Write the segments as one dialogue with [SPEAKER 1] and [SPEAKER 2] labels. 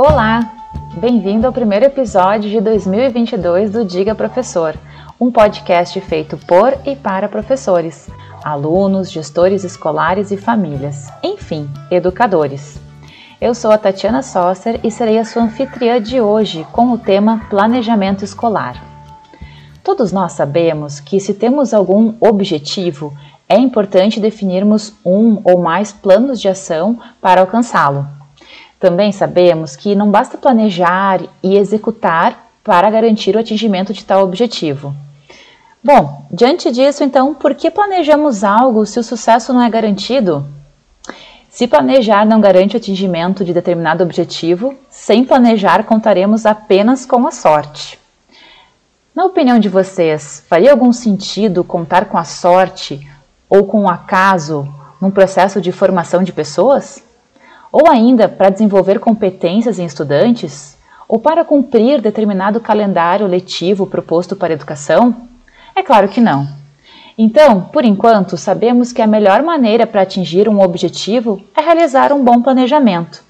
[SPEAKER 1] Olá! Bem-vindo ao primeiro episódio de 2022 do Diga Professor, um podcast feito por e para professores, alunos, gestores escolares e famílias, enfim, educadores. Eu sou a Tatiana Sosser e serei a sua anfitriã de hoje com o tema Planejamento Escolar. Todos nós sabemos que, se temos algum objetivo, é importante definirmos um ou mais planos de ação para alcançá-lo. Também sabemos que não basta planejar e executar para garantir o atingimento de tal objetivo. Bom, diante disso, então, por que planejamos algo se o sucesso não é garantido? Se planejar não garante o atingimento de determinado objetivo, sem planejar contaremos apenas com a sorte. Na opinião de vocês, faria algum sentido contar com a sorte ou com o acaso num processo de formação de pessoas? Ou ainda para desenvolver competências em estudantes? Ou para cumprir determinado calendário letivo proposto para a educação? É claro que não. Então, por enquanto, sabemos que a melhor maneira para atingir um objetivo é realizar um bom planejamento.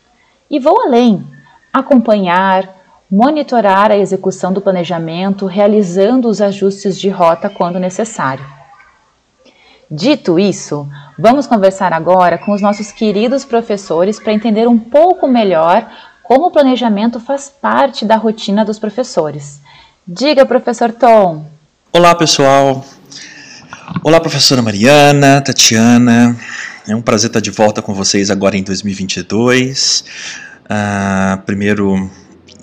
[SPEAKER 1] E vou além: acompanhar, monitorar a execução do planejamento, realizando os ajustes de rota quando necessário. Dito isso, vamos conversar agora com os nossos queridos professores para entender um pouco melhor como o planejamento faz parte da rotina dos professores. Diga, professor Tom.
[SPEAKER 2] Olá, pessoal. Olá, professora Mariana, Tatiana. É um prazer estar de volta com vocês agora em 2022. Uh, ah, primeiro,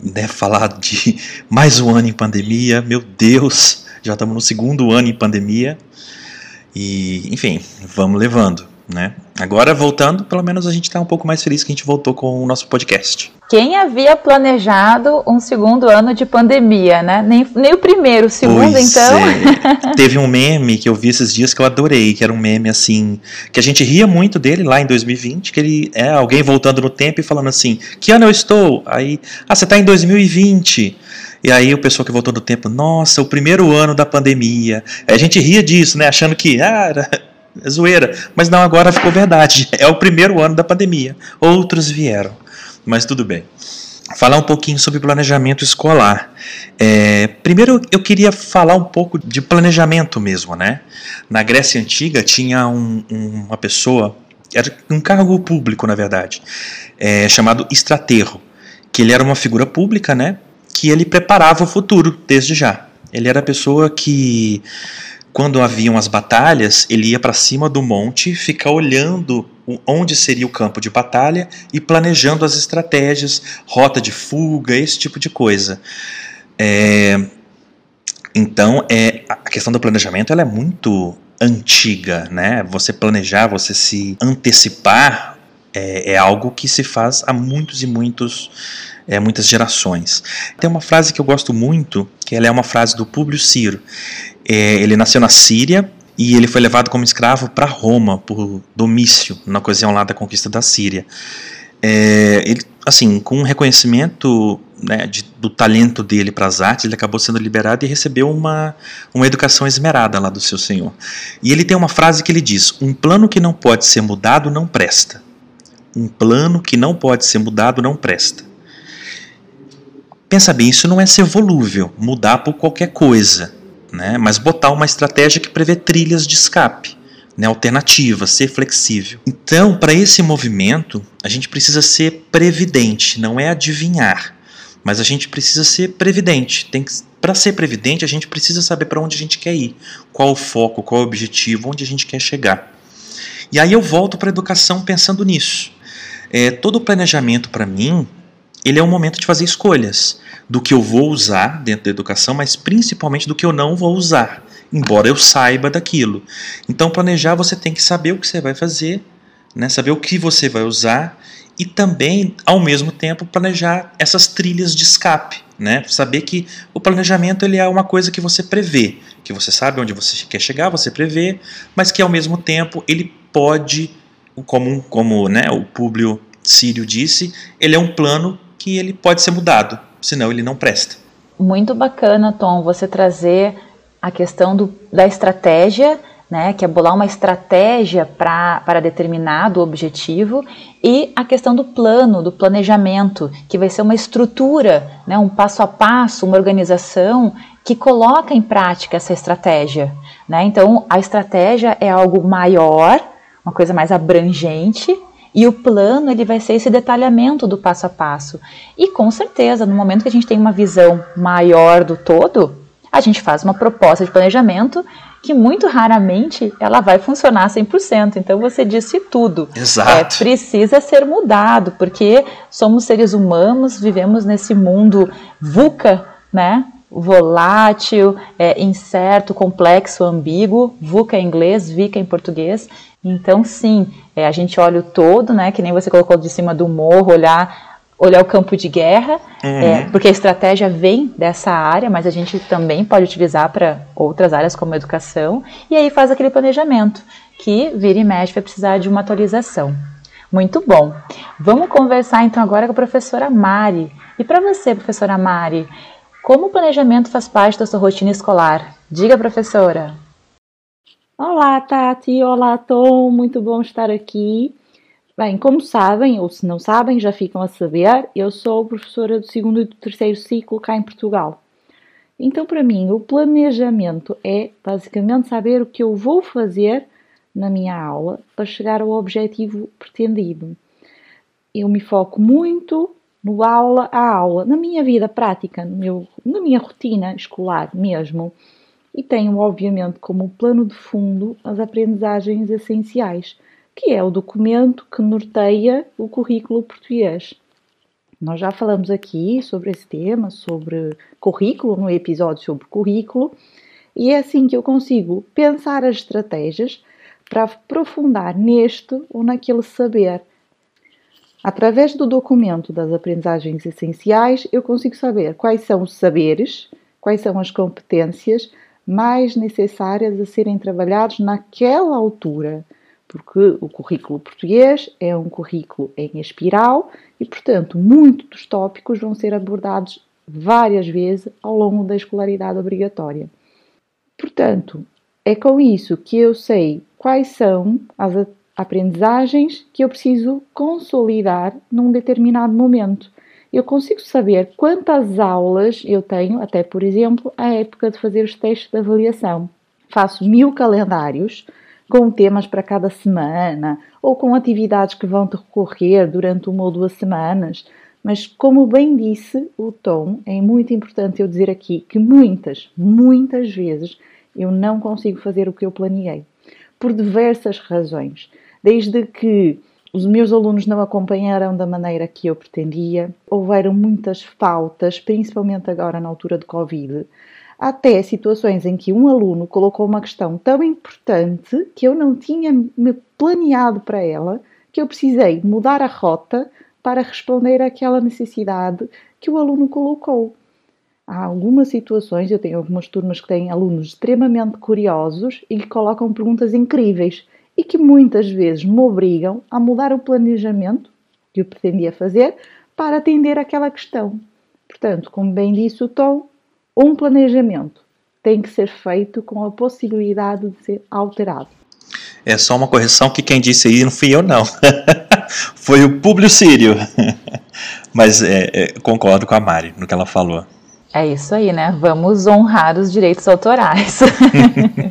[SPEAKER 2] né, falar de mais um ano em pandemia. Meu Deus, já estamos no segundo ano em pandemia. E, enfim, vamos levando, né? Agora, voltando, pelo menos a gente está um pouco mais feliz que a gente voltou com o nosso podcast.
[SPEAKER 1] Quem havia planejado um segundo ano de pandemia, né? Nem, nem o primeiro, o segundo,
[SPEAKER 2] pois
[SPEAKER 1] então.
[SPEAKER 2] É. Teve um meme que eu vi esses dias que eu adorei, que era um meme assim, que a gente ria muito dele lá em 2020, que ele é alguém voltando no tempo e falando assim: Que ano eu estou? Aí, ah, você está em 2020. E aí o pessoal que voltou do tempo, nossa, o primeiro ano da pandemia. A gente ria disso, né? Achando que ah, era zoeira. Mas não, agora ficou verdade. É o primeiro ano da pandemia. Outros vieram. Mas tudo bem. Falar um pouquinho sobre planejamento escolar. É, primeiro eu queria falar um pouco de planejamento mesmo, né? Na Grécia Antiga tinha um, uma pessoa, era um cargo público na verdade, é, chamado estraterro, que ele era uma figura pública, né? Que ele preparava o futuro desde já. Ele era a pessoa que, quando haviam as batalhas, ele ia para cima do monte, ficar olhando onde seria o campo de batalha e planejando as estratégias, rota de fuga, esse tipo de coisa. É, então, é, a questão do planejamento ela é muito antiga, né? Você planejar, você se antecipar é, é algo que se faz há muitos e muitos é, muitas gerações. Tem uma frase que eu gosto muito, que ela é uma frase do Públio Ciro. É, ele nasceu na Síria e ele foi levado como escravo para Roma por Domício, na ocasião lá da conquista da Síria. É, ele, assim, com um reconhecimento né, de, do talento dele para as artes, ele acabou sendo liberado e recebeu uma, uma educação esmerada lá do seu senhor. E ele tem uma frase que ele diz: Um plano que não pode ser mudado não presta. Um plano que não pode ser mudado não presta. Pensa bem, isso não é ser volúvel, mudar por qualquer coisa, né? mas botar uma estratégia que prevê trilhas de escape, né? alternativas, ser flexível. Então, para esse movimento, a gente precisa ser previdente, não é adivinhar, mas a gente precisa ser previdente. Para ser previdente, a gente precisa saber para onde a gente quer ir, qual o foco, qual o objetivo, onde a gente quer chegar. E aí eu volto para a educação pensando nisso. É, todo o planejamento, para mim, ele é um momento de fazer escolhas do que eu vou usar dentro da educação, mas principalmente do que eu não vou usar, embora eu saiba daquilo. Então, planejar você tem que saber o que você vai fazer, né? saber o que você vai usar e também, ao mesmo tempo, planejar essas trilhas de escape. Né? Saber que o planejamento ele é uma coisa que você prevê, que você sabe onde você quer chegar, você prevê, mas que ao mesmo tempo ele pode, como, como né, o Públio Sírio disse, ele é um plano que ele pode ser mudado, senão ele não presta.
[SPEAKER 1] Muito bacana, Tom, você trazer a questão do, da estratégia né, que é bolar uma estratégia para determinado objetivo, e a questão do plano, do planejamento, que vai ser uma estrutura, né, um passo a passo, uma organização que coloca em prática essa estratégia. Né? Então, a estratégia é algo maior, uma coisa mais abrangente, e o plano ele vai ser esse detalhamento do passo a passo. E com certeza, no momento que a gente tem uma visão maior do todo, a gente faz uma proposta de planejamento que muito raramente ela vai funcionar 100%. Então você disse tudo.
[SPEAKER 2] Exato.
[SPEAKER 1] É, precisa ser mudado, porque somos seres humanos, vivemos nesse mundo VUCA, né? Volátil, é, incerto, complexo, ambíguo, VUCA em inglês, VICA em português. Então, sim, é, a gente olha o todo, né? Que nem você colocou de cima do morro, olhar olhar o campo de guerra, uhum. é, porque a estratégia vem dessa área, mas a gente também pode utilizar para outras áreas como educação, e aí faz aquele planejamento, que vira e mexe vai precisar de uma atualização. Muito bom. Vamos conversar então agora com a professora Mari. E para você, professora Mari, como o planejamento faz parte da sua rotina escolar? Diga, professora.
[SPEAKER 3] Olá, Tati. Olá, Tom. Muito bom estar aqui. Bem, como sabem, ou se não sabem, já ficam a saber, eu sou professora do segundo e do terceiro ciclo cá em Portugal. Então, para mim, o planejamento é basicamente saber o que eu vou fazer na minha aula para chegar ao objetivo pretendido. Eu me foco muito aula a aula, na minha vida prática, no meu, na minha rotina escolar mesmo. E tenho, obviamente, como plano de fundo as aprendizagens essenciais que é o documento que norteia o currículo português. Nós já falamos aqui sobre esse tema, sobre currículo, no episódio sobre currículo, e é assim que eu consigo pensar as estratégias para aprofundar neste ou naquele saber. Através do documento das aprendizagens essenciais, eu consigo saber quais são os saberes, quais são as competências mais necessárias a serem trabalhados naquela altura porque o currículo português é um currículo em espiral e, portanto, muitos dos tópicos vão ser abordados várias vezes ao longo da escolaridade obrigatória. Portanto, é com isso que eu sei quais são as aprendizagens que eu preciso consolidar num determinado momento. Eu consigo saber quantas aulas eu tenho, até por exemplo, a época de fazer os testes de avaliação. Faço mil calendários com temas para cada semana ou com atividades que vão decorrer durante uma ou duas semanas. Mas, como bem disse o Tom, é muito importante eu dizer aqui que muitas, muitas vezes eu não consigo fazer o que eu planeei, por diversas razões. Desde que os meus alunos não acompanharam da maneira que eu pretendia, houveram muitas faltas, principalmente agora na altura de Covid até situações em que um aluno colocou uma questão tão importante que eu não tinha me planeado para ela, que eu precisei mudar a rota para responder àquela necessidade que o aluno colocou. Há algumas situações, eu tenho algumas turmas que têm alunos extremamente curiosos e que colocam perguntas incríveis e que muitas vezes me obrigam a mudar o planejamento que eu pretendia fazer para atender aquela questão. Portanto, como bem disse o Tom, um planejamento tem que ser feito com a possibilidade de ser alterado.
[SPEAKER 2] É só uma correção que quem disse aí não fui eu, não. Foi o Públio Sírio. Mas é, é, concordo com a Mari no que ela falou.
[SPEAKER 1] É isso aí, né? Vamos honrar os direitos autorais.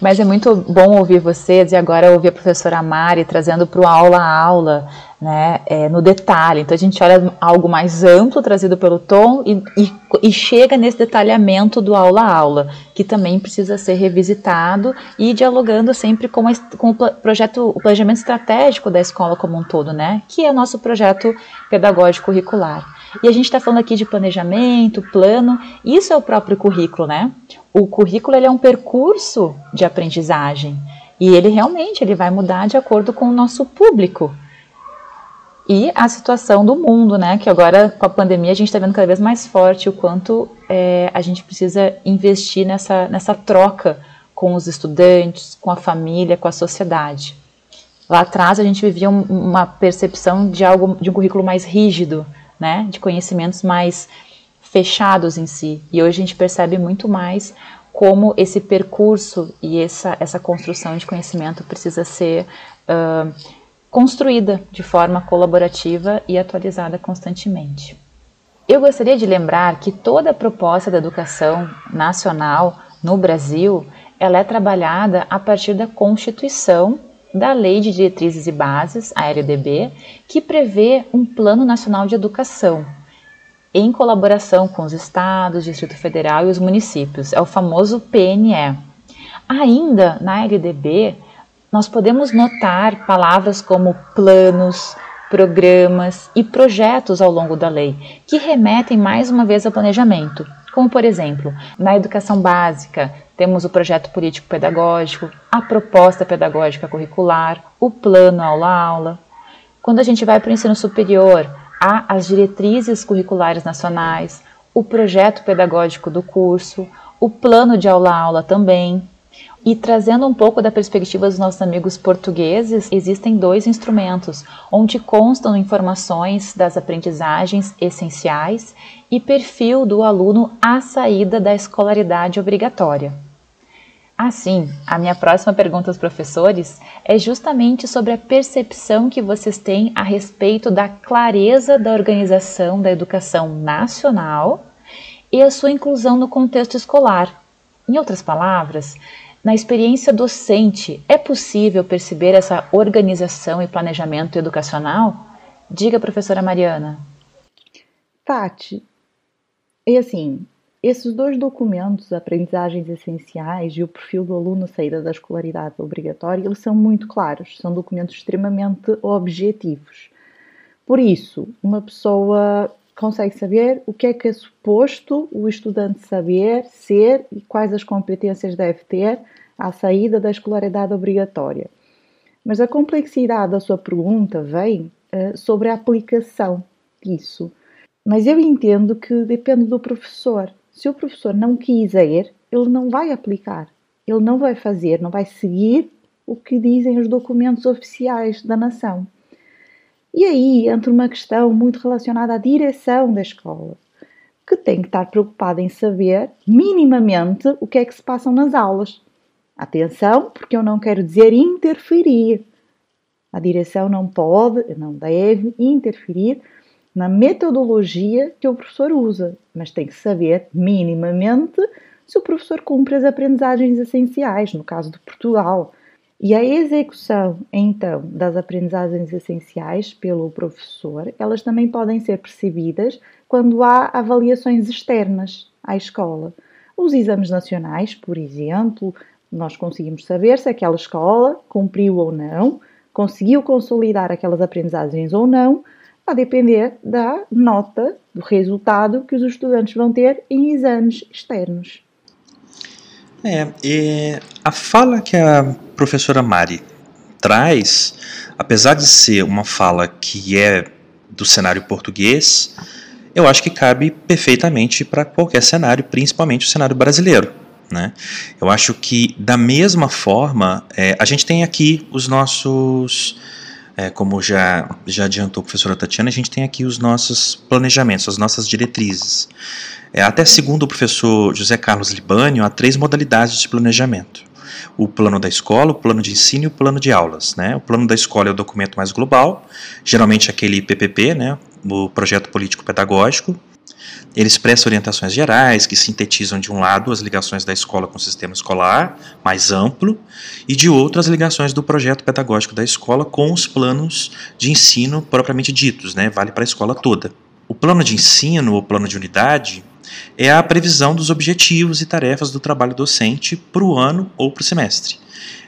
[SPEAKER 1] Mas é muito bom ouvir vocês e agora ouvir a professora Mari trazendo para o aula a aula, né, é, no detalhe. Então a gente olha algo mais amplo trazido pelo Tom e, e, e chega nesse detalhamento do aula a aula, que também precisa ser revisitado e dialogando sempre com, a, com o projeto, o planejamento estratégico da escola como um todo, né, que é o nosso projeto pedagógico curricular. E a gente está falando aqui de planejamento, plano, isso é o próprio currículo, né? O currículo ele é um percurso de aprendizagem e ele realmente ele vai mudar de acordo com o nosso público e a situação do mundo, né? Que agora com a pandemia a gente está vendo cada vez mais forte o quanto é, a gente precisa investir nessa, nessa troca com os estudantes, com a família, com a sociedade. Lá atrás a gente vivia um, uma percepção de algo de um currículo mais rígido, né? De conhecimentos mais fechados em si. E hoje a gente percebe muito mais como esse percurso e essa, essa construção de conhecimento precisa ser uh, construída de forma colaborativa e atualizada constantemente. Eu gostaria de lembrar que toda a proposta da educação nacional no Brasil ela é trabalhada a partir da Constituição da Lei de Diretrizes e Bases, a LDB, que prevê um Plano Nacional de Educação, em colaboração com os estados, Distrito Federal e os municípios. É o famoso PNE. Ainda na LDB, nós podemos notar palavras como planos, programas e projetos ao longo da lei, que remetem mais uma vez ao planejamento. Como, por exemplo, na educação básica, temos o projeto político-pedagógico, a proposta pedagógica curricular, o plano aula-aula. Quando a gente vai para o ensino superior, há as diretrizes curriculares nacionais, o projeto pedagógico do curso, o plano de aula-aula também. E trazendo um pouco da perspectiva dos nossos amigos portugueses, existem dois instrumentos, onde constam informações das aprendizagens essenciais e perfil do aluno à saída da escolaridade obrigatória. Assim, a minha próxima pergunta aos professores é justamente sobre a percepção que vocês têm a respeito da clareza da organização da educação nacional e a sua inclusão no contexto escolar. Em outras palavras, na experiência docente, é possível perceber essa organização e planejamento educacional? Diga, professora Mariana.
[SPEAKER 3] Tati, é assim, esses dois documentos, aprendizagens essenciais e o perfil do aluno saída da escolaridade obrigatória, eles são muito claros, são documentos extremamente objetivos. Por isso, uma pessoa consegue saber o que é que é suposto o estudante saber, ser e quais as competências deve ter à saída da escolaridade obrigatória. Mas a complexidade da sua pergunta vem uh, sobre a aplicação disso. Mas eu entendo que depende do professor. Se o professor não quiser, ele não vai aplicar, ele não vai fazer, não vai seguir o que dizem os documentos oficiais da nação. E aí entra uma questão muito relacionada à direção da escola, que tem que estar preocupada em saber minimamente o que é que se passa nas aulas. Atenção, porque eu não quero dizer interferir. A direção não pode, não deve interferir na metodologia que o professor usa, mas tem que saber minimamente se o professor cumpre as aprendizagens essenciais, no caso de Portugal. E a execução, então, das aprendizagens essenciais pelo professor, elas também podem ser percebidas quando há avaliações externas à escola. Os exames nacionais, por exemplo, nós conseguimos saber se aquela escola cumpriu ou não, conseguiu consolidar aquelas aprendizagens ou não, a depender da nota, do resultado que os estudantes vão ter em exames externos.
[SPEAKER 2] É, a fala que a professora Mari traz, apesar de ser uma fala que é do cenário português, eu acho que cabe perfeitamente para qualquer cenário, principalmente o cenário brasileiro. Né? Eu acho que, da mesma forma, é, a gente tem aqui os nossos é, como já, já adiantou a professora Tatiana, a gente tem aqui os nossos planejamentos, as nossas diretrizes. É, até segundo o professor José Carlos Libânio, há três modalidades de planejamento. O plano da escola, o plano de ensino e o plano de aulas. Né? O plano da escola é o documento mais global, geralmente aquele PPP, né? o projeto político pedagógico, ele expressa orientações gerais que sintetizam, de um lado, as ligações da escola com o sistema escolar, mais amplo, e de outro, as ligações do projeto pedagógico da escola com os planos de ensino propriamente ditos, né? vale para a escola toda. O plano de ensino, ou plano de unidade, é a previsão dos objetivos e tarefas do trabalho docente para o ano ou para o semestre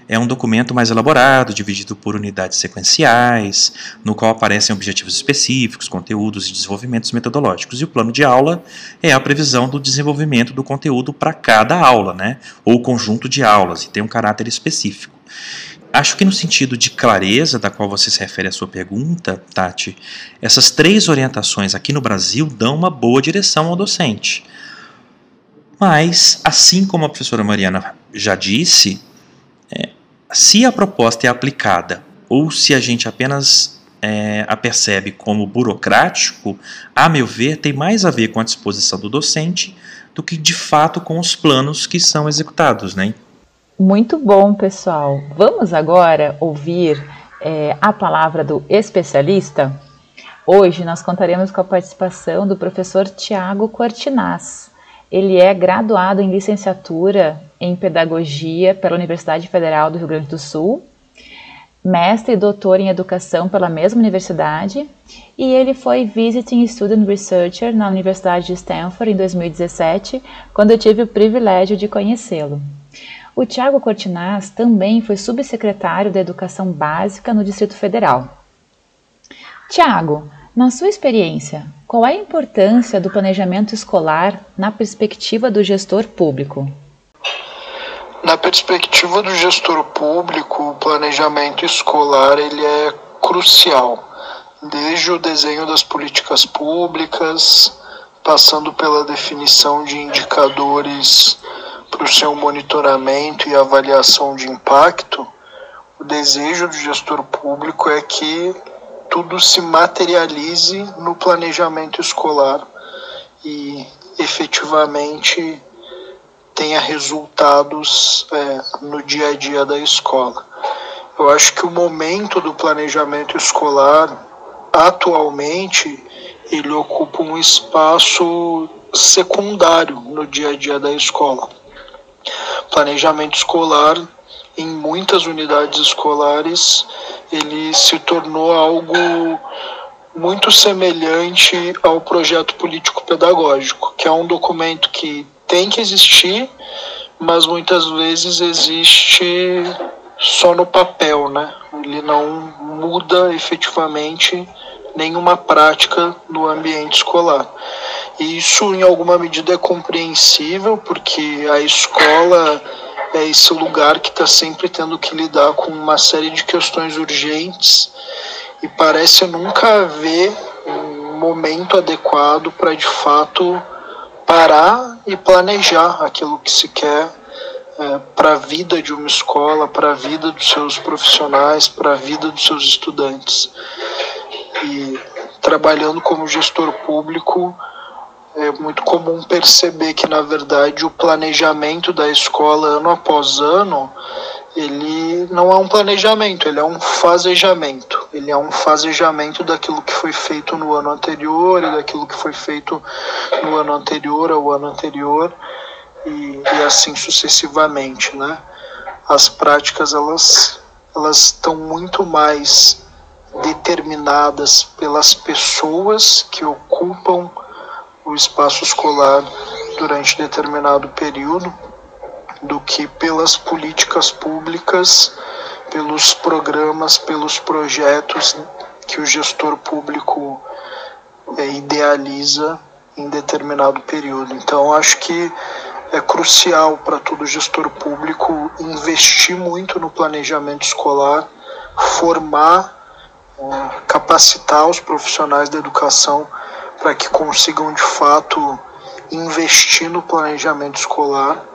[SPEAKER 2] é um documento mais elaborado, dividido por unidades sequenciais, no qual aparecem objetivos específicos, conteúdos e desenvolvimentos metodológicos. E o plano de aula é a previsão do desenvolvimento do conteúdo para cada aula, né? ou conjunto de aulas, e tem um caráter específico. Acho que no sentido de clareza da qual você se refere à sua pergunta, Tati, essas três orientações aqui no Brasil dão uma boa direção ao docente. Mas, assim como a professora Mariana já disse, se a proposta é aplicada ou se a gente apenas é, a percebe como burocrático, a meu ver, tem mais a ver com a disposição do docente do que de fato com os planos que são executados, né?
[SPEAKER 1] Muito bom, pessoal. Vamos agora ouvir é, a palavra do especialista. Hoje nós contaremos com a participação do professor Tiago Cortinaz. Ele é graduado em licenciatura em Pedagogia pela Universidade Federal do Rio Grande do Sul, mestre e doutor em Educação pela mesma universidade, e ele foi Visiting Student Researcher na Universidade de Stanford em 2017, quando eu tive o privilégio de conhecê-lo. O Tiago Cortinaz também foi subsecretário da Educação Básica no Distrito Federal. Tiago, na sua experiência, qual é a importância do planejamento escolar na perspectiva do gestor público?
[SPEAKER 4] Na perspectiva do gestor público, o planejamento escolar ele é crucial, desde o desenho das políticas públicas, passando pela definição de indicadores para o seu monitoramento e avaliação de impacto, o desejo do gestor público é que tudo se materialize no planejamento escolar e efetivamente tenha resultados é, no dia a dia da escola. Eu acho que o momento do planejamento escolar atualmente ele ocupa um espaço secundário no dia a dia da escola planejamento escolar em muitas unidades escolares ele se tornou algo muito semelhante ao projeto político pedagógico, que é um documento que tem que existir, mas muitas vezes existe só no papel, né? Ele não muda efetivamente nenhuma prática no ambiente escolar. E isso, em alguma medida, é compreensível, porque a escola é esse lugar que está sempre tendo que lidar com uma série de questões urgentes e parece nunca haver um momento adequado para, de fato, parar e planejar aquilo que se quer é, para a vida de uma escola, para a vida dos seus profissionais, para a vida dos seus estudantes. E trabalhando como gestor público, é muito comum perceber que, na verdade, o planejamento da escola ano após ano, ele não é um planejamento, ele é um fazejamento. Ele é um fazejamento daquilo que foi feito no ano anterior e daquilo que foi feito no ano anterior ao ano anterior e, e assim sucessivamente, né? As práticas, elas elas estão muito mais determinadas pelas pessoas que ocupam o espaço escolar durante determinado período do que pelas políticas públicas, pelos programas, pelos projetos que o gestor público é, idealiza em determinado período. Então, acho que é crucial para todo gestor público investir muito no planejamento escolar, formar, é, capacitar os profissionais da educação para que consigam de fato investir no planejamento escolar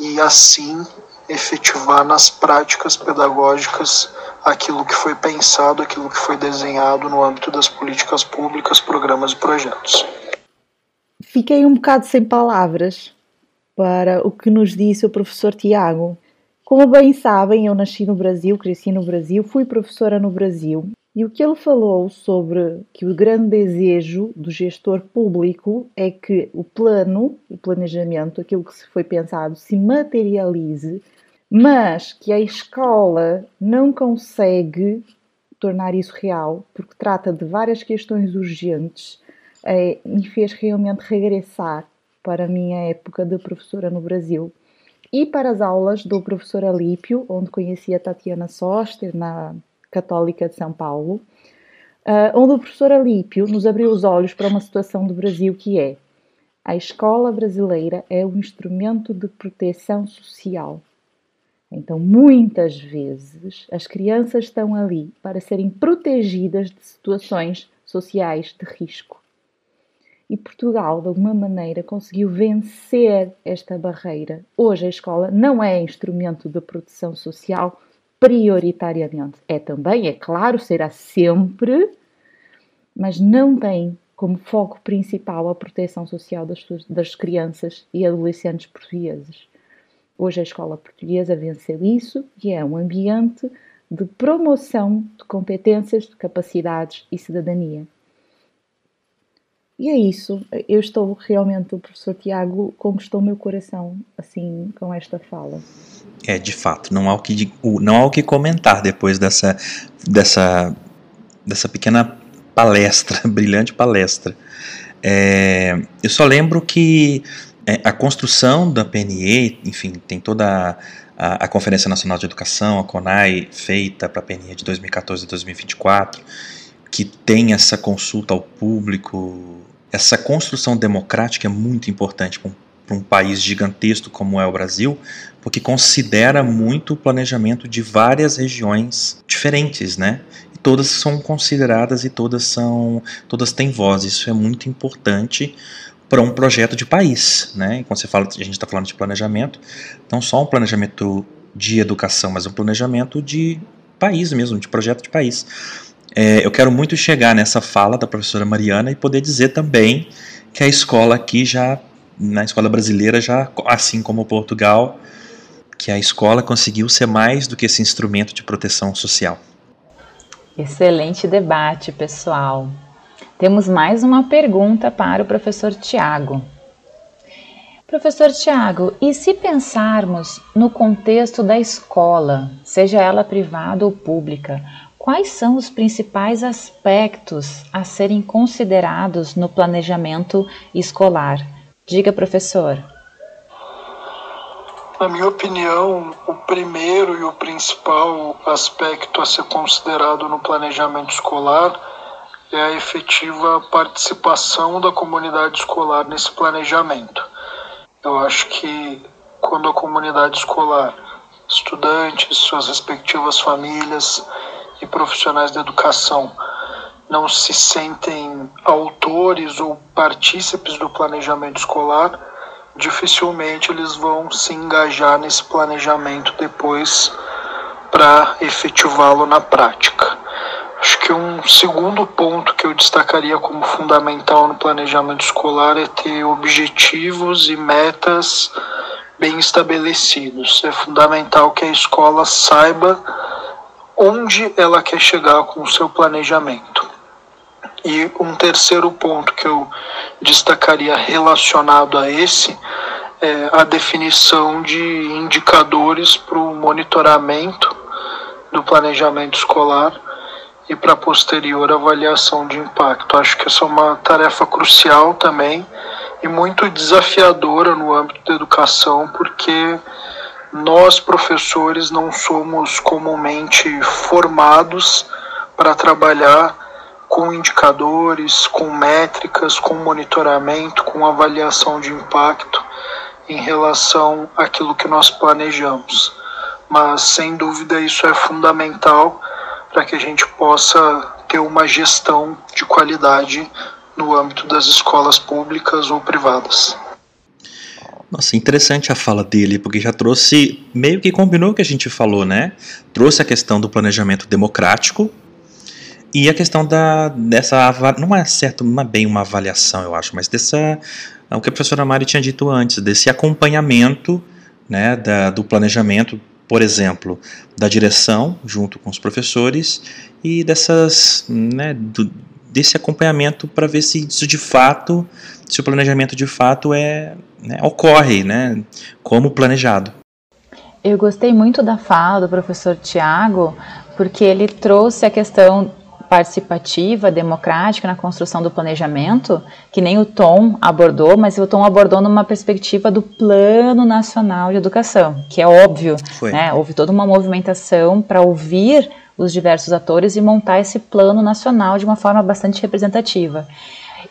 [SPEAKER 4] e assim efetivar nas práticas pedagógicas aquilo que foi pensado, aquilo que foi desenhado no âmbito das políticas públicas, programas e projetos.
[SPEAKER 3] Fiquei um bocado sem palavras para o que nos disse o professor Tiago. Como bem sabem, eu nasci no Brasil, cresci no Brasil, fui professora no Brasil e o que ele falou sobre que o grande desejo do gestor público é que o plano, o planejamento, aquilo que se foi pensado, se materialize, mas que a escola não consegue tornar isso real, porque trata de várias questões urgentes, me fez realmente regressar para a minha época de professora no Brasil. E para as aulas do professor Alípio, onde conheci a Tatiana Soster na Católica de São Paulo, uh, onde o professor Alípio nos abriu os olhos para uma situação do Brasil que é a escola brasileira é um instrumento de proteção social. Então, muitas vezes, as crianças estão ali para serem protegidas de situações sociais de risco. E Portugal, de alguma maneira, conseguiu vencer esta barreira. Hoje, a escola não é instrumento de proteção social prioritariamente. É também, é claro, será sempre, mas não tem como foco principal a proteção social das, das crianças e adolescentes portugueses. Hoje a escola portuguesa venceu isso e é um ambiente de promoção de competências, de capacidades e cidadania. E é isso. Eu estou realmente, o professor Tiago conquistou meu coração, assim, com esta fala.
[SPEAKER 2] É, de fato, não há o que, não há o que comentar depois dessa, dessa, dessa pequena palestra, brilhante palestra. É, eu só lembro que é, a construção da PNE, enfim, tem toda a, a, Conferência Nacional de Educação, a CONAI, feita para a PNE de 2014 e 2024, que tem essa consulta ao público, essa construção democrática é muito importante para um, um país gigantesco como é o Brasil, porque considera muito o planejamento de várias regiões diferentes, né? E todas são consideradas e todas são, todas têm voz. Isso é muito importante para um projeto de país, né? E quando você fala, a gente está falando de planejamento, não só um planejamento de educação, mas um planejamento de país mesmo, de projeto de país. É, eu quero muito chegar nessa fala da professora Mariana e poder dizer também que a escola aqui já, na escola brasileira, já, assim como Portugal, que a escola conseguiu ser mais do que esse instrumento de proteção social.
[SPEAKER 1] Excelente debate, pessoal. Temos mais uma pergunta para o professor Tiago. Professor Tiago, e se pensarmos no contexto da escola, seja ela privada ou pública, quais são os principais aspectos a serem considerados no planejamento escolar? Diga, professor.
[SPEAKER 4] Na minha opinião, o primeiro e o principal aspecto a ser considerado no planejamento escolar é a efetiva participação da comunidade escolar nesse planejamento. Eu acho que quando a comunidade escolar, estudantes, suas respectivas famílias, e profissionais da educação não se sentem autores ou partícipes do planejamento escolar, dificilmente eles vão se engajar nesse planejamento depois para efetivá-lo na prática. Acho que um segundo ponto que eu destacaria como fundamental no planejamento escolar é ter objetivos e metas bem estabelecidos. É fundamental que a escola saiba onde ela quer chegar com o seu planejamento. E um terceiro ponto que eu destacaria relacionado a esse é a definição de indicadores para o monitoramento do planejamento escolar e para posterior avaliação de impacto. Acho que essa é uma tarefa crucial também e muito desafiadora no âmbito da educação, porque nós, professores, não somos comumente formados para trabalhar com indicadores, com métricas, com monitoramento, com avaliação de impacto em relação àquilo que nós planejamos. Mas, sem dúvida, isso é fundamental para que a gente possa ter uma gestão de qualidade no âmbito das escolas públicas ou privadas.
[SPEAKER 2] Nossa, interessante a fala dele, porque já trouxe, meio que combinou o que a gente falou, né? Trouxe a questão do planejamento democrático e a questão da, dessa, não é certo, não é bem uma avaliação, eu acho, mas dessa, o que a professora Mari tinha dito antes, desse acompanhamento, né, da, do planejamento, por exemplo, da direção junto com os professores e dessas, né, do, desse acompanhamento para ver se isso de fato, se o planejamento de fato é né, ocorre, né, como planejado.
[SPEAKER 1] Eu gostei muito da fala do professor Tiago, porque ele trouxe a questão participativa, democrática na construção do planejamento, que nem o Tom abordou, mas o Tom abordou numa perspectiva do Plano Nacional de Educação, que é óbvio, né? houve toda uma movimentação para ouvir os diversos atores e montar esse plano nacional de uma forma bastante representativa.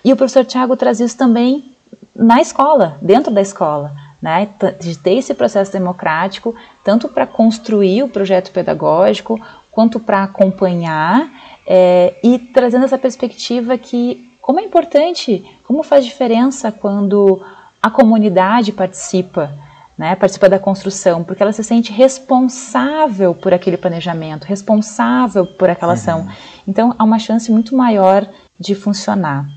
[SPEAKER 1] E o professor Tiago traz isso também na escola, dentro da escola, né, de ter esse processo democrático, tanto para construir o projeto pedagógico, quanto para acompanhar, é, e trazendo essa perspectiva que, como é importante, como faz diferença quando a comunidade participa né, participa da construção, porque ela se sente responsável por aquele planejamento, responsável por aquela uhum. ação. Então, há uma chance muito maior de funcionar.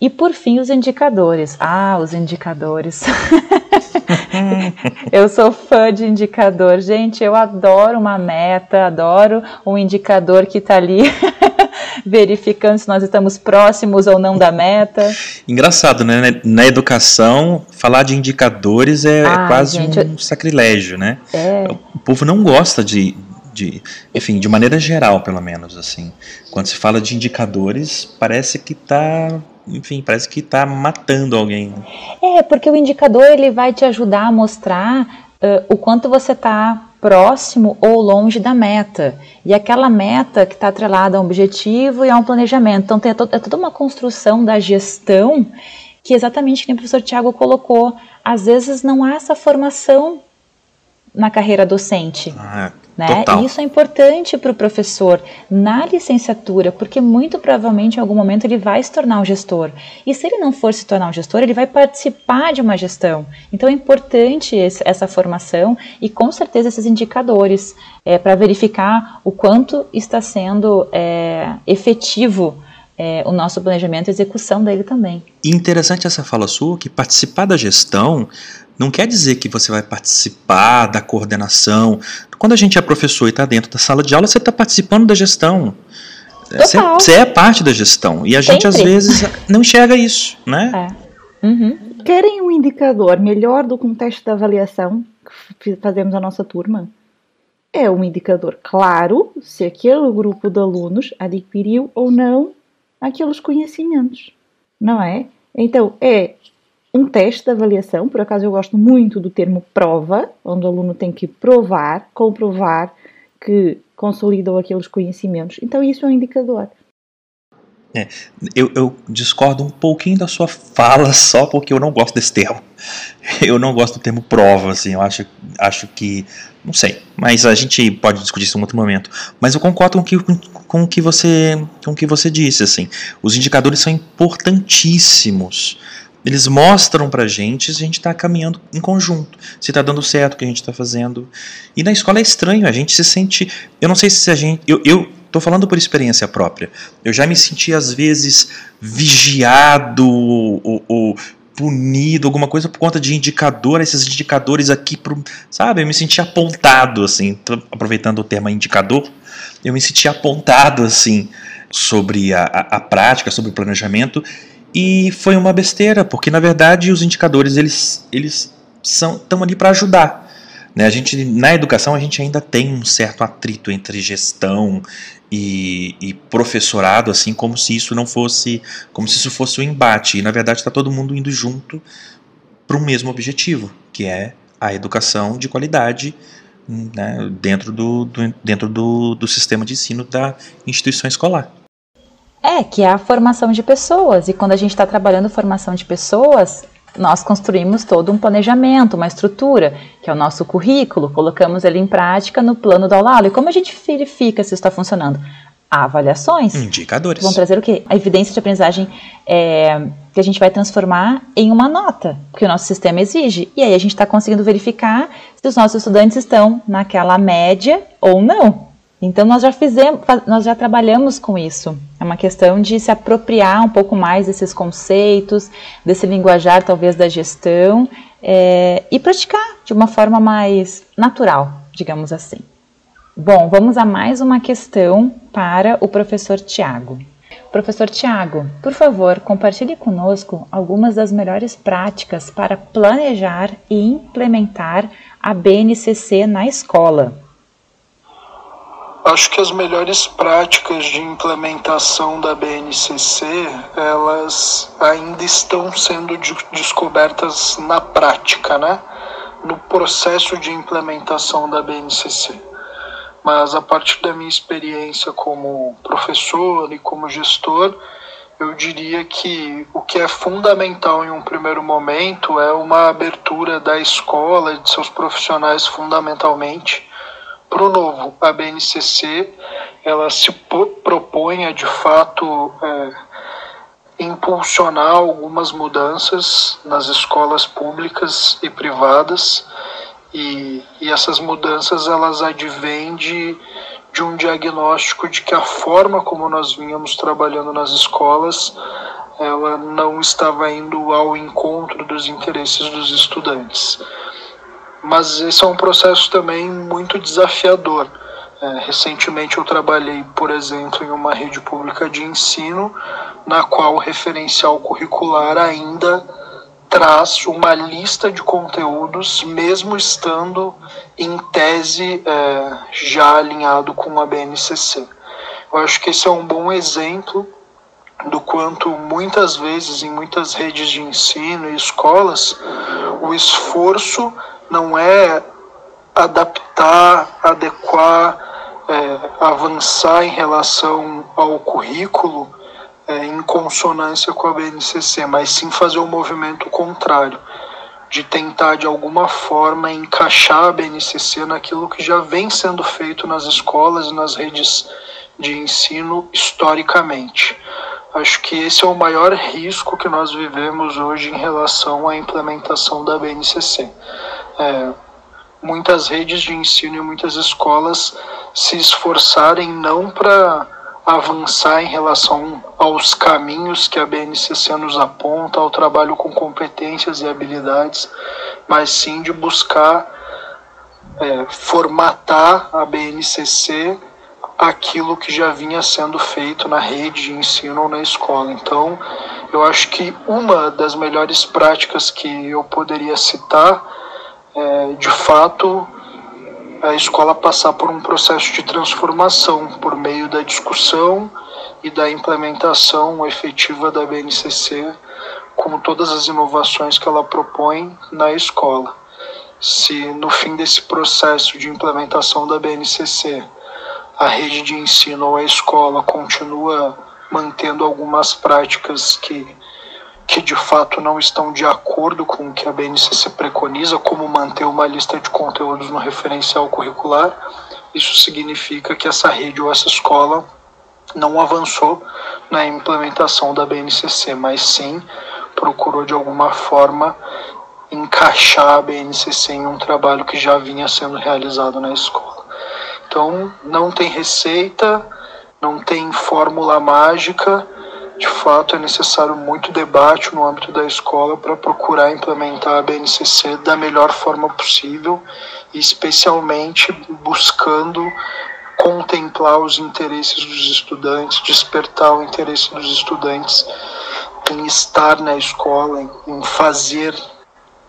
[SPEAKER 1] E por fim, os indicadores. Ah, os indicadores. eu sou fã de indicador. Gente, eu adoro uma meta, adoro um indicador que está ali verificando se nós estamos próximos ou não da meta.
[SPEAKER 2] Engraçado, né? Na educação, falar de indicadores é, é ah, quase gente, um sacrilégio, né? É. O povo não gosta de, de, enfim, de maneira geral, pelo menos, assim. Quando se fala de indicadores, parece que está enfim, parece que está matando alguém.
[SPEAKER 1] É, porque o indicador ele vai te ajudar a mostrar uh, o quanto você está próximo ou longe da meta. E aquela meta que está atrelada a um objetivo e a um planejamento. Então, tem, é toda uma construção da gestão que exatamente como o professor Tiago colocou. Às vezes não há essa formação na carreira docente. Ah, né? E isso é importante para o professor na licenciatura, porque muito provavelmente em algum momento ele vai se tornar um gestor. E se ele não for se tornar um gestor, ele vai participar de uma gestão. Então é importante esse, essa formação e com certeza esses indicadores é, para verificar o quanto está sendo é, efetivo é, o nosso planejamento e execução dele também.
[SPEAKER 2] Interessante essa fala sua, que participar da gestão não quer dizer que você vai participar da coordenação. Quando a gente é professor e está dentro da sala de aula, você está participando da gestão. Você, você, é parte da gestão. E a gente, às vezes, não enxerga isso, né?
[SPEAKER 3] É. Uhum. Querem um indicador melhor do que um teste de avaliação que fazemos a nossa turma? É um indicador claro se aquele grupo de alunos adquiriu ou não aqueles conhecimentos, não é? Então, é um teste de avaliação, por acaso eu gosto muito do termo prova, onde o aluno tem que provar, comprovar que consolidou aqueles conhecimentos. Então isso é um indicador.
[SPEAKER 2] É, eu, eu, discordo um pouquinho da sua fala só porque eu não gosto desse termo. Eu não gosto do termo prova, assim, eu acho, acho que. Não sei, mas a gente pode discutir isso em outro momento. Mas eu concordo com o que, com o que, você, com o que você disse, assim. Os indicadores são importantíssimos eles mostram pra gente se a gente está caminhando em conjunto, se está dando certo o que a gente está fazendo. E na escola é estranho, a gente se sente. Eu não sei se a gente. Eu, eu tô falando por experiência própria. Eu já me senti, às vezes, vigiado ou, ou punido, alguma coisa por conta de indicador, esses indicadores aqui, pro, sabe? Eu me senti apontado, assim, aproveitando o termo indicador, eu me senti apontado, assim, sobre a, a, a prática, sobre o planejamento, e foi uma besteira, porque na verdade os indicadores eles, eles são estão ali para ajudar. Né? A gente, na educação a gente ainda tem um certo atrito entre gestão e, e professorado, assim como se isso não fosse, como se isso fosse um embate. E na verdade está todo mundo indo junto para o mesmo objetivo, que é a educação de qualidade né, dentro, do, do, dentro do, do sistema de ensino da instituição escolar.
[SPEAKER 1] É, que é a formação de pessoas. E quando a gente está trabalhando formação de pessoas, nós construímos todo um planejamento, uma estrutura, que é o nosso currículo, colocamos ele em prática no plano aula. E como a gente verifica se está funcionando? Avaliações.
[SPEAKER 2] Indicadores.
[SPEAKER 1] Vão trazer o quê? A evidência de aprendizagem é, que a gente vai transformar em uma nota, que o nosso sistema exige. E aí a gente está conseguindo verificar se os nossos estudantes estão naquela média ou não. Então nós já fizemos, nós já trabalhamos com isso. É uma questão de se apropriar um pouco mais desses conceitos, desse linguajar talvez da gestão é, e praticar de uma forma mais natural, digamos assim. Bom, vamos a mais uma questão para o professor Tiago. Professor Tiago, por favor, compartilhe conosco algumas das melhores práticas para planejar e implementar a BNCC na escola.
[SPEAKER 4] Acho que as melhores práticas de implementação da BNCC, elas ainda estão sendo de descobertas na prática, né? No processo de implementação da BNCC. Mas a partir da minha experiência como professor e como gestor, eu diria que o que é fundamental em um primeiro momento é uma abertura da escola e de seus profissionais fundamentalmente para o novo. A BNCC ela se propõe a de fato é, impulsionar algumas mudanças nas escolas públicas e privadas E, e essas mudanças elas advêm de, de um diagnóstico de que a forma como nós vínhamos trabalhando nas escolas ela não estava indo ao encontro dos interesses dos estudantes. Mas esse é um processo também muito desafiador. É, recentemente eu trabalhei, por exemplo, em uma rede pública de ensino, na qual o referencial curricular ainda traz uma lista de conteúdos, mesmo estando em tese é, já alinhado com a BNCC. Eu acho que esse é um bom exemplo do quanto muitas vezes em muitas redes de ensino e escolas o esforço não é adaptar, adequar, é, avançar em relação ao currículo é, em consonância com a BNCC, mas sim fazer o um movimento contrário, de tentar de alguma forma encaixar a BNCC naquilo que já vem sendo feito nas escolas e nas redes de ensino historicamente. Acho que esse é o maior risco que nós vivemos hoje em relação à implementação da BNCC. É, muitas redes de ensino e muitas escolas se esforçarem não para avançar em relação aos caminhos que a BNCC nos aponta, ao trabalho com competências e habilidades, mas sim de buscar é, formatar a BNCC aquilo que já vinha sendo feito na rede de ensino ou na escola. Então, eu acho que uma das melhores práticas que eu poderia citar é, de fato, a escola passar por um processo de transformação por meio da discussão e da implementação efetiva da BNCC, com todas as inovações que ela propõe na escola. Se no fim desse processo de implementação da BNCC a rede de ensino ou a escola continua mantendo algumas práticas que, que de fato não estão de acordo com o que a BNCC preconiza, como manter uma lista de conteúdos no referencial curricular, isso significa que essa rede ou essa escola não avançou na implementação da BNCC, mas sim procurou de alguma forma encaixar a BNCC em um trabalho que já vinha sendo realizado na escola. Então, não tem receita, não tem fórmula mágica. De fato, é necessário muito debate no âmbito da escola para procurar implementar a BNCC da melhor forma possível, especialmente buscando contemplar os interesses dos estudantes, despertar o interesse dos estudantes em estar na escola, em fazer,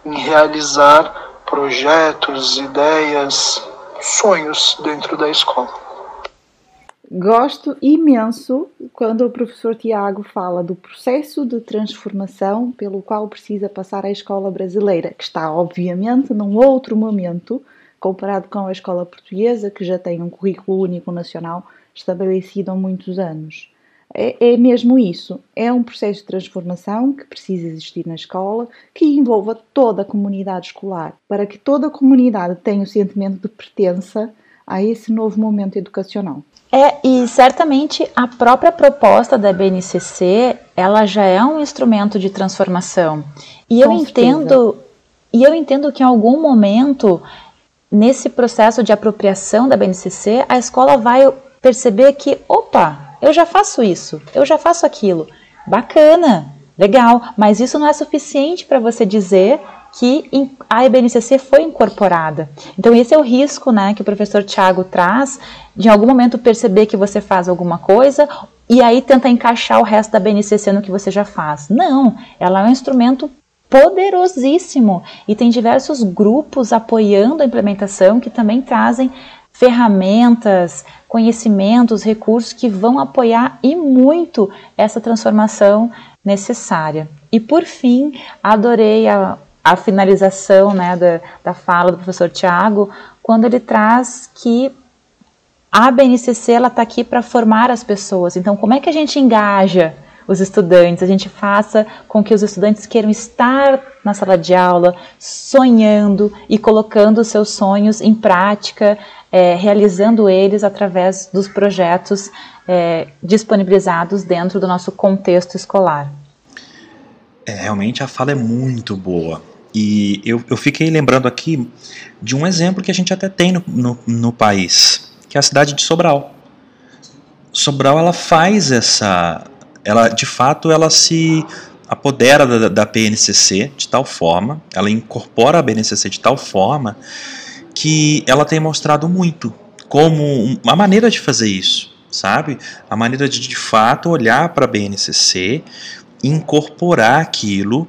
[SPEAKER 4] em realizar projetos, ideias, sonhos dentro da escola.
[SPEAKER 3] Gosto imenso quando o professor Tiago fala do processo de transformação pelo qual precisa passar a escola brasileira, que está, obviamente, num outro momento comparado com a escola portuguesa, que já tem um currículo único nacional estabelecido há muitos anos. É, é, mesmo isso. É um processo de transformação que precisa existir na escola, que envolva toda a comunidade escolar, para que toda a comunidade tenha o sentimento de pertença a esse novo momento educacional.
[SPEAKER 1] É, e certamente a própria proposta da BNCC, ela já é um instrumento de transformação. E Com eu certeza. entendo, e eu entendo que em algum momento nesse processo de apropriação da BNCC, a escola vai perceber que, opa, eu já faço isso, eu já faço aquilo. Bacana, legal, mas isso não é suficiente para você dizer que a IBNCC foi incorporada. Então esse é o risco, né, que o professor Tiago traz, de em algum momento perceber que você faz alguma coisa e aí tenta encaixar o resto da BNCC no que você já faz. Não, ela é um instrumento poderosíssimo e tem diversos grupos apoiando a implementação que também trazem ferramentas, conhecimentos, recursos que vão apoiar e muito essa transformação necessária. E por fim, adorei a, a finalização né, da, da fala do professor Tiago, quando ele traz que a BNCC está aqui para formar as pessoas. Então, como é que a gente engaja os estudantes, a gente faça com que os estudantes queiram estar na sala de aula, sonhando e colocando os seus sonhos em prática, é, realizando eles através dos projetos é, disponibilizados dentro do nosso contexto escolar.
[SPEAKER 2] É, realmente a fala é muito boa. E eu, eu fiquei lembrando aqui de um exemplo que a gente até tem no, no, no país, que é a cidade de Sobral. Sobral ela faz essa, ela de fato ela se apodera da, da PNCC de tal forma, ela incorpora a BNCC de tal forma que ela tem mostrado muito como uma maneira de fazer isso, sabe? A maneira de de fato olhar para a BNCC, incorporar aquilo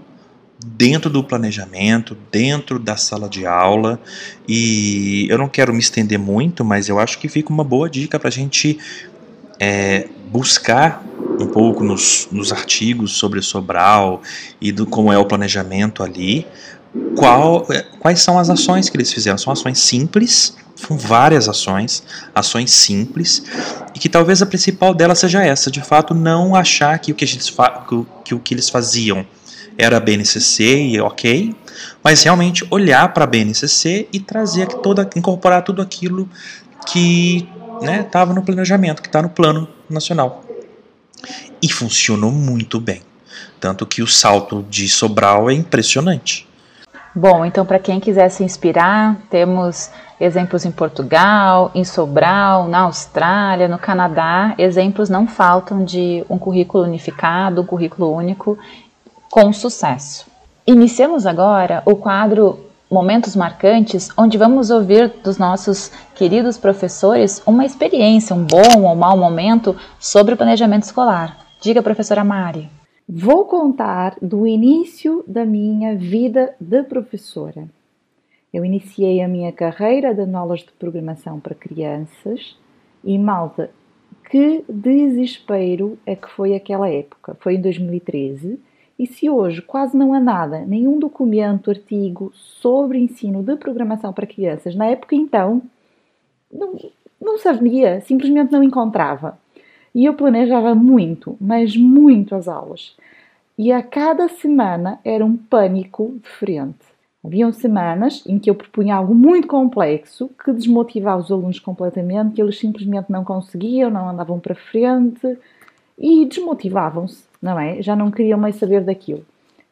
[SPEAKER 2] dentro do planejamento, dentro da sala de aula. E eu não quero me estender muito, mas eu acho que fica uma boa dica para a gente é, buscar um pouco nos, nos artigos sobre Sobral e do como é o planejamento ali, qual, é, quais são as ações que eles fizeram. São ações simples, são várias ações, ações simples, e que talvez a principal delas seja essa, de fato não achar que o que, eles, que, o que eles faziam era a BNCC e ok, mas realmente olhar para a BNCC e trazer toda, incorporar tudo aquilo que estava né, no planejamento, que está no plano nacional. E funcionou muito bem. Tanto que o salto de Sobral é impressionante.
[SPEAKER 1] Bom, então para quem quiser se inspirar, temos exemplos em Portugal, em Sobral, na Austrália, no Canadá. Exemplos não faltam de um currículo unificado, um currículo único com sucesso. Iniciamos agora o quadro Momentos Marcantes, onde vamos ouvir dos nossos queridos professores uma experiência, um bom ou mau momento sobre o planejamento escolar. Diga, professora Mari.
[SPEAKER 3] Vou contar do início da minha vida de professora. Eu iniciei a minha carreira dando aulas de programação para crianças e, malta, que desespero é que foi aquela época. Foi em 2013 e se hoje quase não há nada, nenhum documento, artigo sobre ensino de programação para crianças, na época então, não, não sabia, simplesmente não encontrava. E eu planejava muito, mas muito as aulas. E a cada semana era um pânico diferente. Haviam semanas em que eu propunha algo muito complexo que desmotivava os alunos completamente, que eles simplesmente não conseguiam, não andavam para frente e desmotivavam-se não é? Já não queriam mais saber daquilo.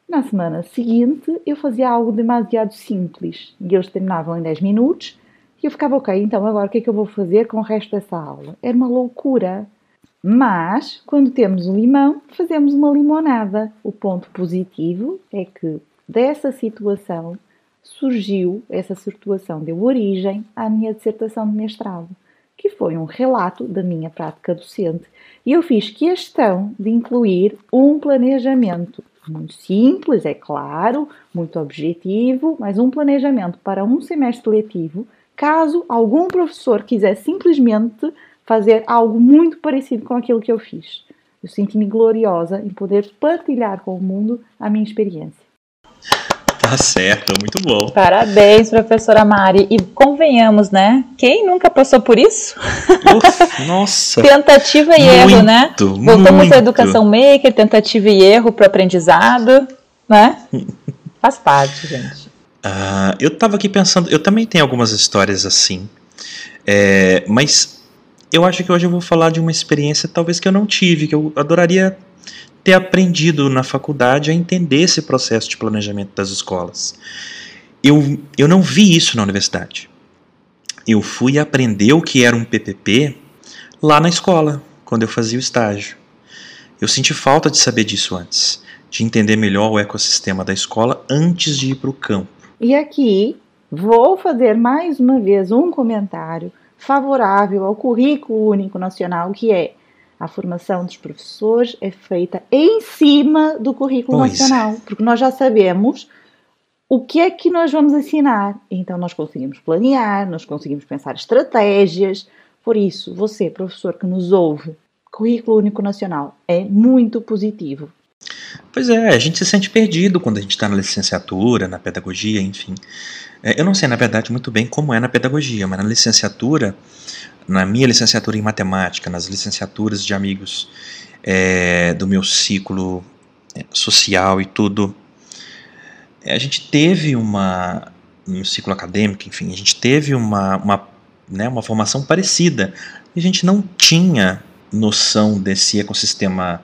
[SPEAKER 3] Na semana seguinte, eu fazia algo demasiado simples e eles terminavam em 10 minutos e eu ficava, ok, então agora o que é que eu vou fazer com o resto dessa aula? Era uma loucura. Mas, quando temos o limão, fazemos uma limonada. O ponto positivo é que dessa situação surgiu, essa situação deu origem à minha dissertação de mestrado, que foi um relato da minha prática docente e eu fiz questão de incluir um planejamento muito simples, é claro, muito objetivo, mas um planejamento para um semestre letivo, caso algum professor quisesse simplesmente fazer algo muito parecido com aquilo que eu fiz. Eu senti-me gloriosa em poder partilhar com o mundo a minha experiência.
[SPEAKER 2] Tá certo, muito bom.
[SPEAKER 1] Parabéns, professora Mari. E convenhamos, né? Quem nunca passou por isso?
[SPEAKER 2] Uf, nossa.
[SPEAKER 1] tentativa e muito, erro, né? Voltamos muito. à educação maker, tentativa e erro para aprendizado, né? Faz parte, gente.
[SPEAKER 2] Uh, eu estava aqui pensando, eu também tenho algumas histórias assim, é, mas eu acho que hoje eu vou falar de uma experiência talvez que eu não tive, que eu adoraria ter aprendido na faculdade a entender esse processo de planejamento das escolas. Eu, eu não vi isso na universidade. Eu fui aprender o que era um PPP lá na escola, quando eu fazia o estágio. Eu senti falta de saber disso antes, de entender melhor o ecossistema da escola antes de ir para o campo.
[SPEAKER 3] E aqui vou fazer mais uma vez um comentário favorável ao currículo único nacional, que é a formação dos professores é feita em cima do currículo pois nacional, é. porque nós já sabemos o que é que nós vamos ensinar. Então nós conseguimos planear, nós conseguimos pensar estratégias. Por isso, você, professor que nos ouve, currículo único nacional é muito positivo.
[SPEAKER 2] Pois é, a gente se sente perdido quando a gente está na licenciatura, na pedagogia, enfim. É, eu não sei, na verdade, muito bem como é na pedagogia, mas na licenciatura na minha licenciatura em matemática, nas licenciaturas de amigos é, do meu ciclo é, social e tudo, a gente teve uma, no ciclo acadêmico, enfim, a gente teve uma, uma, né, uma formação parecida. A gente não tinha noção desse ecossistema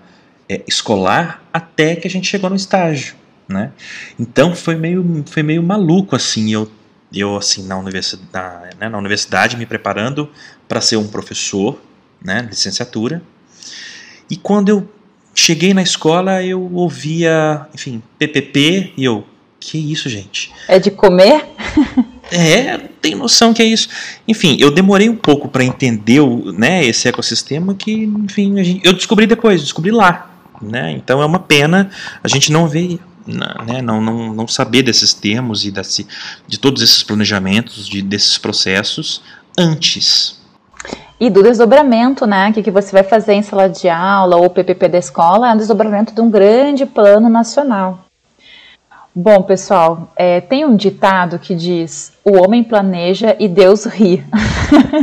[SPEAKER 2] é, escolar até que a gente chegou no estágio. né? Então foi meio, foi meio maluco assim, eu eu assim na universidade, né, na universidade me preparando para ser um professor, né, licenciatura. E quando eu cheguei na escola, eu ouvia, enfim, PPP e eu, que isso, gente?
[SPEAKER 1] É de comer?
[SPEAKER 2] é, tem noção que é isso. Enfim, eu demorei um pouco para entender o, né, esse ecossistema que, enfim, eu descobri depois, descobri lá. Né? Então é uma pena a gente não ver né, não, não, não saber desses termos e desse, de todos esses planejamentos, de, desses processos antes.
[SPEAKER 1] E do desdobramento, né? O que, que você vai fazer em sala de aula ou PPP da escola é um desdobramento de um grande plano nacional. Bom, pessoal, é, tem um ditado que diz: o homem planeja e Deus ri.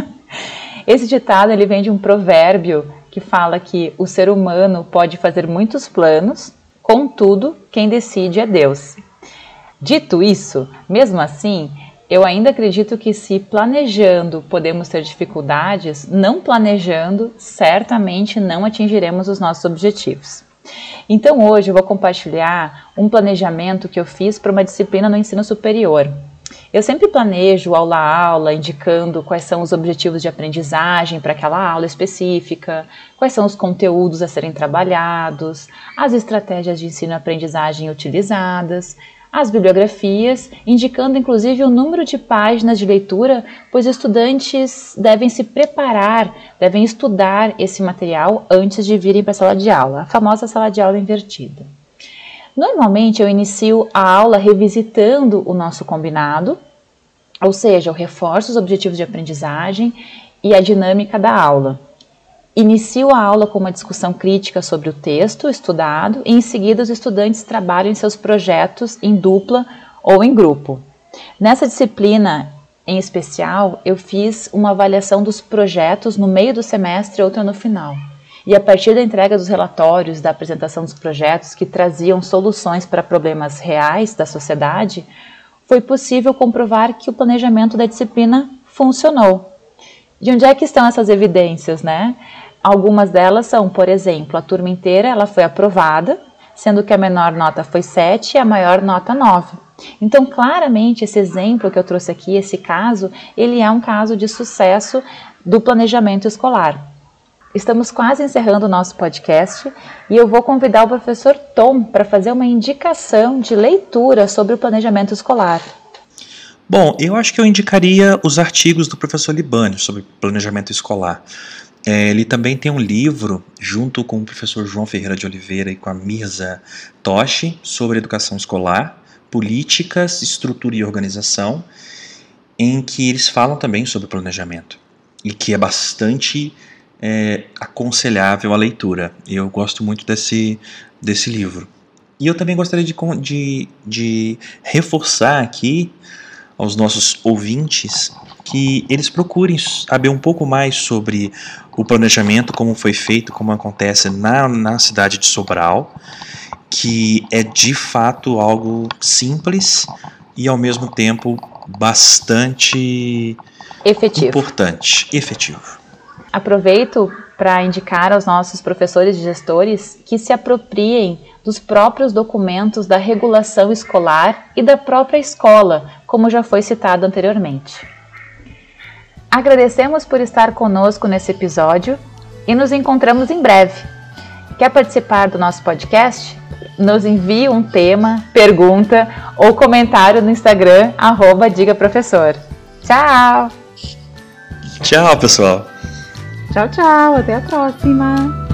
[SPEAKER 1] Esse ditado ele vem de um provérbio que fala que o ser humano pode fazer muitos planos, Contudo, quem decide é Deus. Dito isso, mesmo assim, eu ainda acredito que se planejando podemos ter dificuldades, não planejando, certamente não atingiremos os nossos objetivos. Então hoje eu vou compartilhar um planejamento que eu fiz para uma disciplina no ensino superior. Eu sempre planejo aula a aula, indicando quais são os objetivos de aprendizagem para aquela aula específica, quais são os conteúdos a serem trabalhados, as estratégias de ensino-aprendizagem utilizadas, as bibliografias, indicando inclusive o número de páginas de leitura, pois estudantes devem se preparar, devem estudar esse material antes de virem para a sala de aula, a famosa sala de aula invertida. Normalmente eu inicio a aula revisitando o nosso combinado, ou seja, eu reforço os objetivos de aprendizagem e a dinâmica da aula. Inicio a aula com uma discussão crítica sobre o texto estudado e em seguida os estudantes trabalham em seus projetos em dupla ou em grupo. Nessa disciplina em especial, eu fiz uma avaliação dos projetos no meio do semestre e outra no final. E a partir da entrega dos relatórios, da apresentação dos projetos que traziam soluções para problemas reais da sociedade, foi possível comprovar que o planejamento da disciplina funcionou. De onde é que estão essas evidências, né? Algumas delas são, por exemplo, a turma inteira ela foi aprovada, sendo que a menor nota foi 7 e a maior nota 9. Então, claramente, esse exemplo que eu trouxe aqui, esse caso, ele é um caso de sucesso do planejamento escolar. Estamos quase encerrando o nosso podcast e eu vou convidar o professor Tom para fazer uma indicação de leitura sobre o planejamento escolar.
[SPEAKER 2] Bom, eu acho que eu indicaria os artigos do professor Libânio sobre planejamento escolar. É, ele também tem um livro, junto com o professor João Ferreira de Oliveira e com a Mirza Toshi, sobre educação escolar, políticas, estrutura e organização, em que eles falam também sobre planejamento e que é bastante é, aconselhável a leitura. Eu gosto muito desse, desse livro. E eu também gostaria de, de, de reforçar aqui aos nossos ouvintes que eles procurem saber um pouco mais sobre o planejamento, como foi feito, como acontece na, na cidade de Sobral, que é de fato algo simples e ao mesmo tempo bastante
[SPEAKER 1] efetivo.
[SPEAKER 2] importante, efetivo.
[SPEAKER 1] Aproveito para indicar aos nossos professores e gestores que se apropriem dos próprios documentos da regulação escolar e da própria escola, como já foi citado anteriormente. Agradecemos por estar conosco nesse episódio e nos encontramos em breve. Quer participar do nosso podcast? Nos envie um tema, pergunta ou comentário no Instagram, arroba Diga Professor. Tchau!
[SPEAKER 2] Tchau, pessoal!
[SPEAKER 3] Tchau, tchau. Até a próxima.